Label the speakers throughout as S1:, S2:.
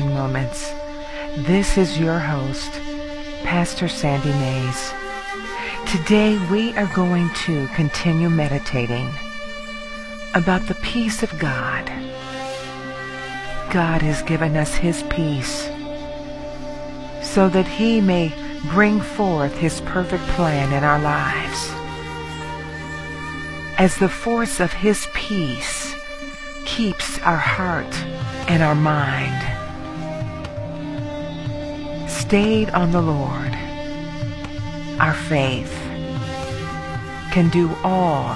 S1: Moments. This is your host, Pastor Sandy Mays. Today we are going to continue meditating about the peace of God. God has given us His peace so that He may bring forth His perfect plan in our lives. As the force of His peace keeps our heart and our mind stayed on the Lord, our faith can do all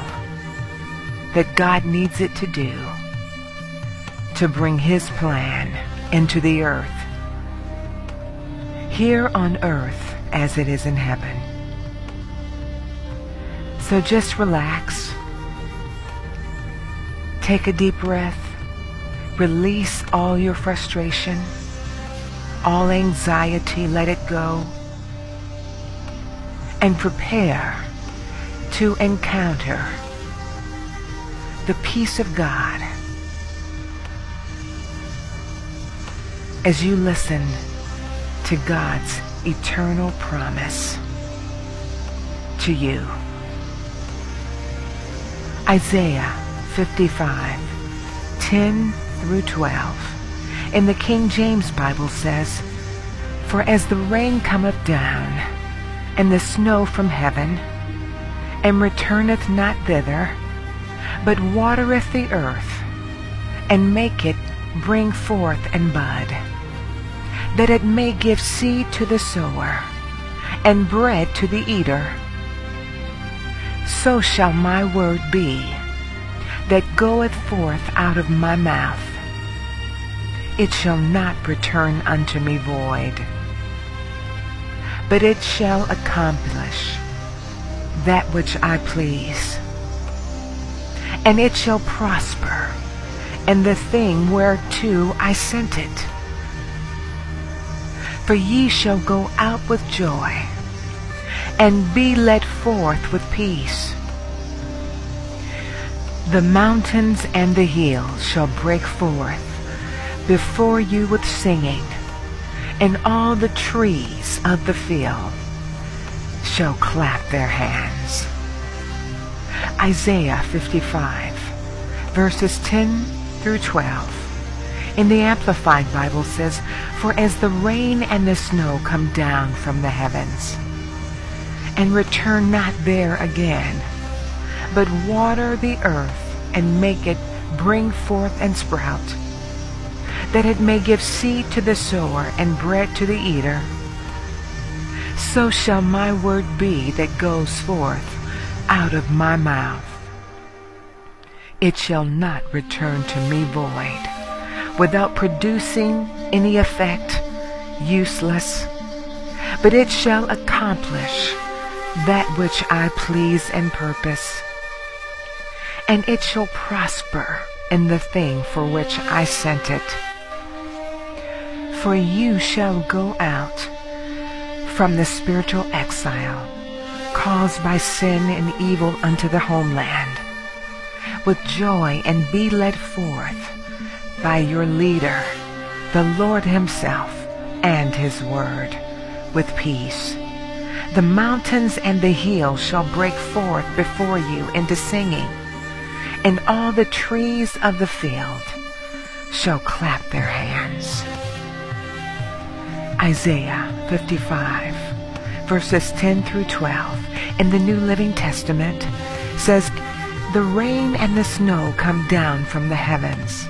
S1: that God needs it to do to bring His plan into the earth, here on earth as it is in heaven. So just relax Take a deep breath. Release all your frustration, all anxiety, let it go. And prepare to encounter the peace of God as you listen to God's eternal promise to you. Isaiah 55, 10 through 12. In the King James Bible says, For as the rain cometh down, and the snow from heaven, and returneth not thither, but watereth the earth, and make it bring forth and bud, that it may give seed to the sower, and bread to the eater, so shall my word be that goeth forth out of my mouth. It shall not return unto me void, but it shall accomplish that which I please. And it shall prosper in the thing whereto I sent it. For ye shall go out with joy, and be led forth with peace. The mountains and the hills shall break forth before you with singing, and all the trees of the field shall clap their hands. Isaiah 55, verses 10 through 12. In the Amplified Bible says, For as the rain and the snow come down from the heavens, and return not there again, but water the earth and make it bring forth and sprout, that it may give seed to the sower and bread to the eater. So shall my word be that goes forth out of my mouth. It shall not return to me void, without producing any effect, useless, but it shall accomplish that which I please and purpose and it shall prosper in the thing for which I sent it. For you shall go out from the spiritual exile caused by sin and evil unto the homeland with joy and be led forth by your leader, the Lord himself and his word with peace. The mountains and the hills shall break forth before you into singing and all the trees of the field shall clap their hands. Isaiah 55, verses 10 through 12 in the New Living Testament says, The rain and the snow come down from the heavens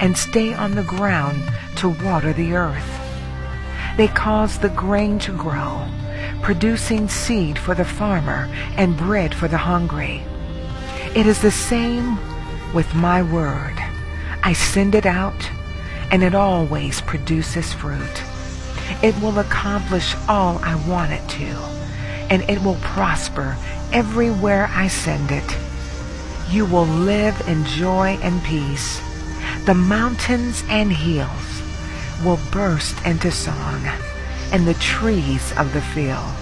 S1: and stay on the ground to water the earth. They cause the grain to grow, producing seed for the farmer and bread for the hungry. It is the same with my word. I send it out, and it always produces fruit. It will accomplish all I want it to, and it will prosper everywhere I send it. You will live in joy and peace. The mountains and hills will burst into song, and the trees of the field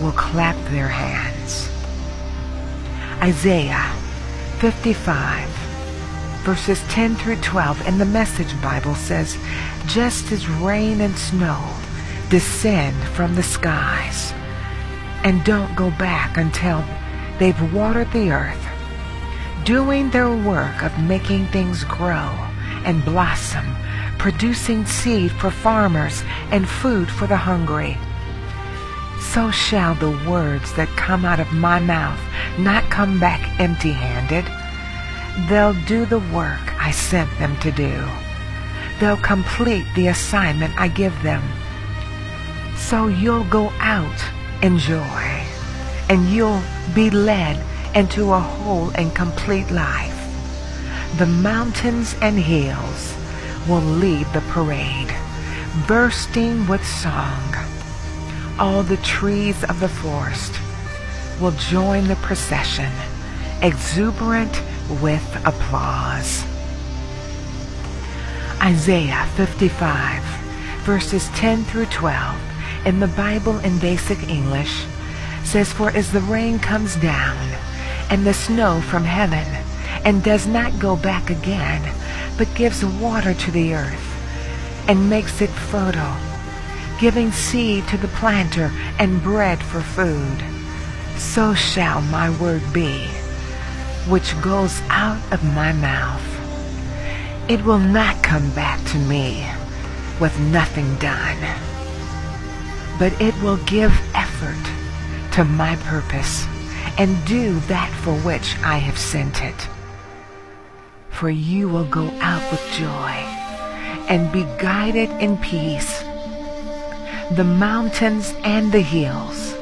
S1: will clap their hands. Isaiah 55, verses 10 through 12 in the Message Bible says, just as rain and snow descend from the skies and don't go back until they've watered the earth, doing their work of making things grow and blossom, producing seed for farmers and food for the hungry. So shall the words that come out of my mouth not come back empty-handed. They'll do the work I sent them to do. They'll complete the assignment I give them. So you'll go out in joy, and you'll be led into a whole and complete life. The mountains and hills will lead the parade, bursting with song. All the trees of the forest will join the procession, exuberant with applause. Isaiah 55, verses 10 through 12, in the Bible in Basic English, says, For as the rain comes down and the snow from heaven, and does not go back again, but gives water to the earth, and makes it fertile, giving seed to the planter and bread for food, so shall my word be, which goes out of my mouth. It will not come back to me with nothing done, but it will give effort to my purpose and do that for which I have sent it. For you will go out with joy and be guided in peace. The mountains and the hills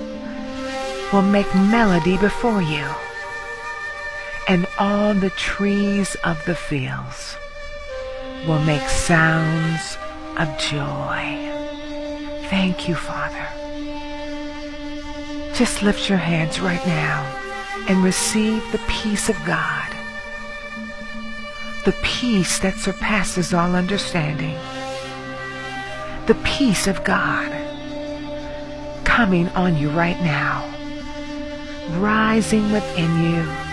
S1: will make melody before you, and all the trees of the fields will make sounds of joy. Thank you, Father. Just lift your hands right now and receive the peace of God. The peace that surpasses all understanding. The peace of God coming on you right now, rising within you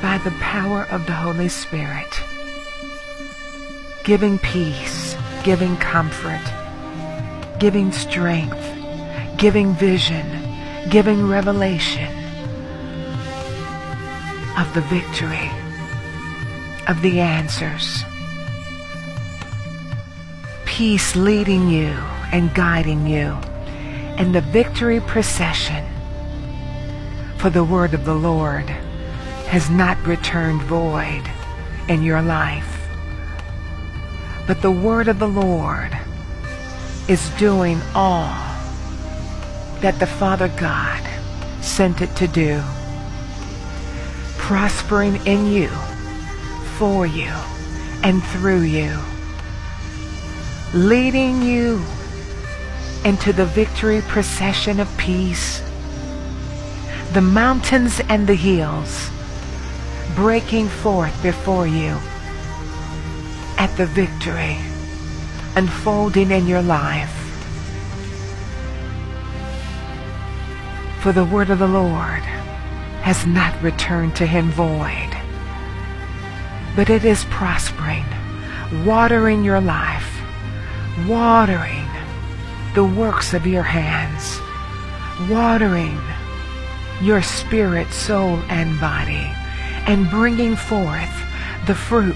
S1: by the power of the Holy Spirit giving peace, giving comfort, giving strength, giving vision, giving revelation of the victory, of the answers. Peace leading you and guiding you in the victory procession. For the word of the Lord has not returned void in your life. But the word of the Lord is doing all that the Father God sent it to do. Prospering in you, for you, and through you. Leading you into the victory procession of peace. The mountains and the hills breaking forth before you at the victory unfolding in your life. For the word of the Lord has not returned to him void, but it is prospering, watering your life, watering the works of your hands, watering your spirit, soul, and body, and bringing forth the fruit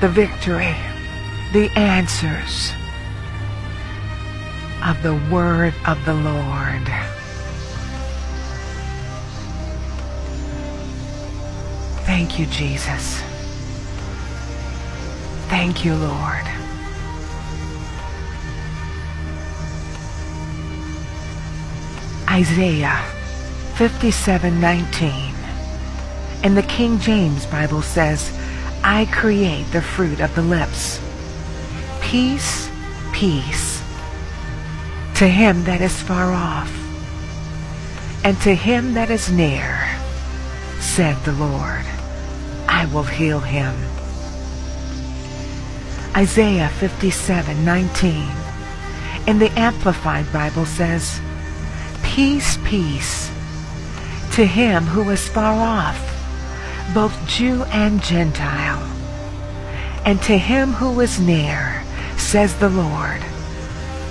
S1: the victory, the answers of the word of the Lord. Thank you, Jesus. Thank you, Lord. Isaiah 57:19 and the King James Bible says, I create the fruit of the lips. Peace, peace to him that is far off, and to him that is near, said the Lord. I will heal him. Isaiah 57:19 in the Amplified Bible says, Peace, peace to him who is far off, both Jew and Gentile. And to him who is near, says the Lord,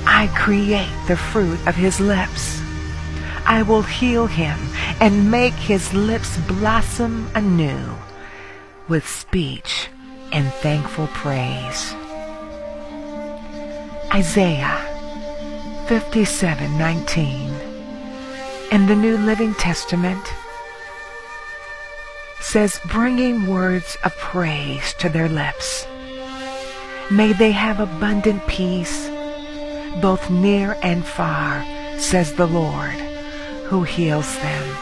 S1: I create the fruit of his lips. I will heal him and make his lips blossom anew with speech and thankful praise. Isaiah 57:19 in the New Living Testament says bringing words of praise to their lips. May they have abundant peace both near and far, says the Lord, who heals them.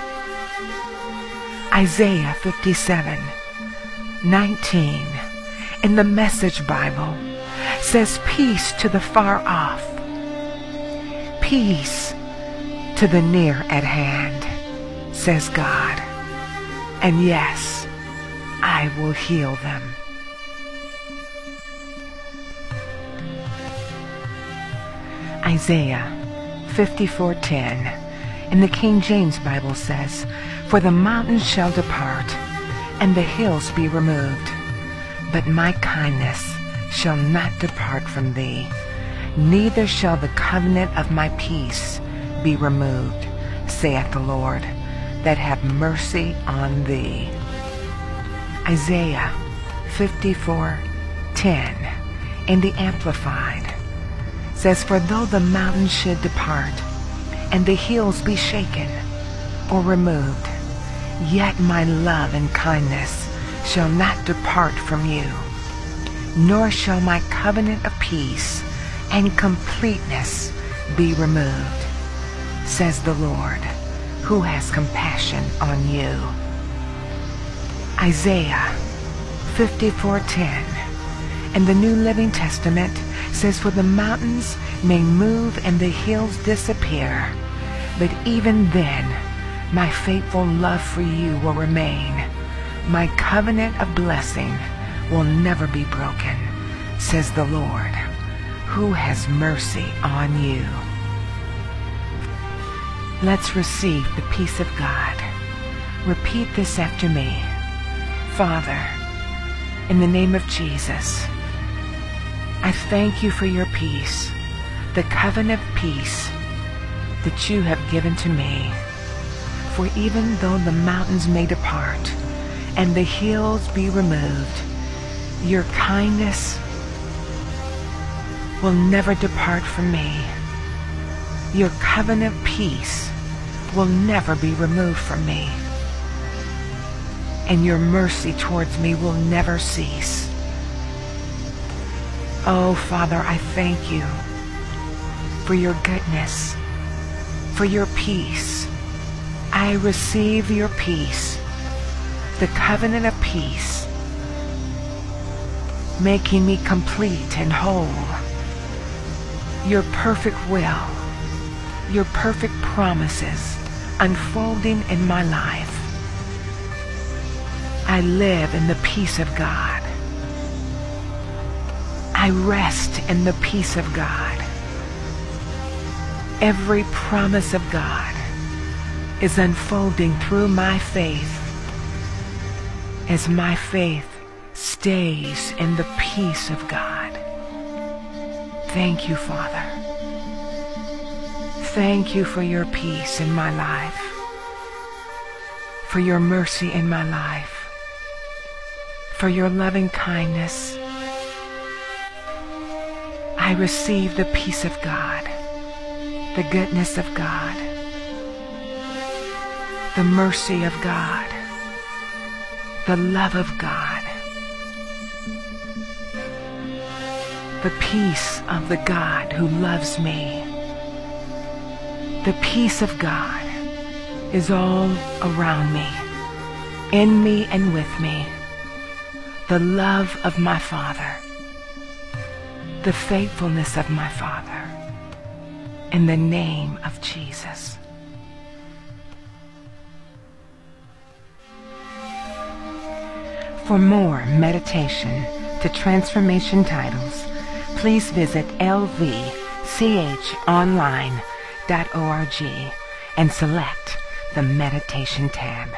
S1: Isaiah 57, 19 in the Message Bible says peace to the far off, peace to the near at hand, says God. And yes, I will heal them. Isaiah 54:10 in the King James Bible says, "For the mountains shall depart, and the hills be removed, but my kindness shall not depart from thee, neither shall the covenant of my peace be removed, saith the Lord, that have mercy on thee." Isaiah 54:10 in the Amplified says, For though the mountains should depart, and the hills be shaken or removed, yet my love and kindness shall not depart from you, nor shall my covenant of peace and completeness be removed, says the Lord, who has compassion on you. Isaiah 54:10 and the New Living Testament says, For the mountains may move and the hills disappear, but even then my faithful love for you will remain. My covenant of blessing will never be broken, says the Lord, who has mercy on you. Let's receive the peace of God. Repeat this after me. Father, in the name of Jesus, I thank you for your peace, the covenant of peace that you have given to me. For even though the mountains may depart and the hills be removed, your kindness will never depart from me. Your covenant of peace will never be removed from me. And your mercy towards me will never cease. Oh, Father, I thank you for your goodness, for your peace. I receive your peace, the covenant of peace, making me complete and whole. Your perfect will, your perfect promises unfolding in my life. I live in the peace of God. I rest in the peace of God. Every promise of God is unfolding through my faith as my faith stays in the peace of God. Thank you, Father. Thank you for your peace in my life, for your mercy in my life, for your loving kindness I receive the peace of God, the goodness of God, the mercy of God, the love of God, the peace of the God who loves me. The peace of God is all around me, in me and with me. The love of my Father the faithfulness of my Father. In the name of Jesus. For more meditation to transformation titles, please visit lvchonline.org and select the meditation tab.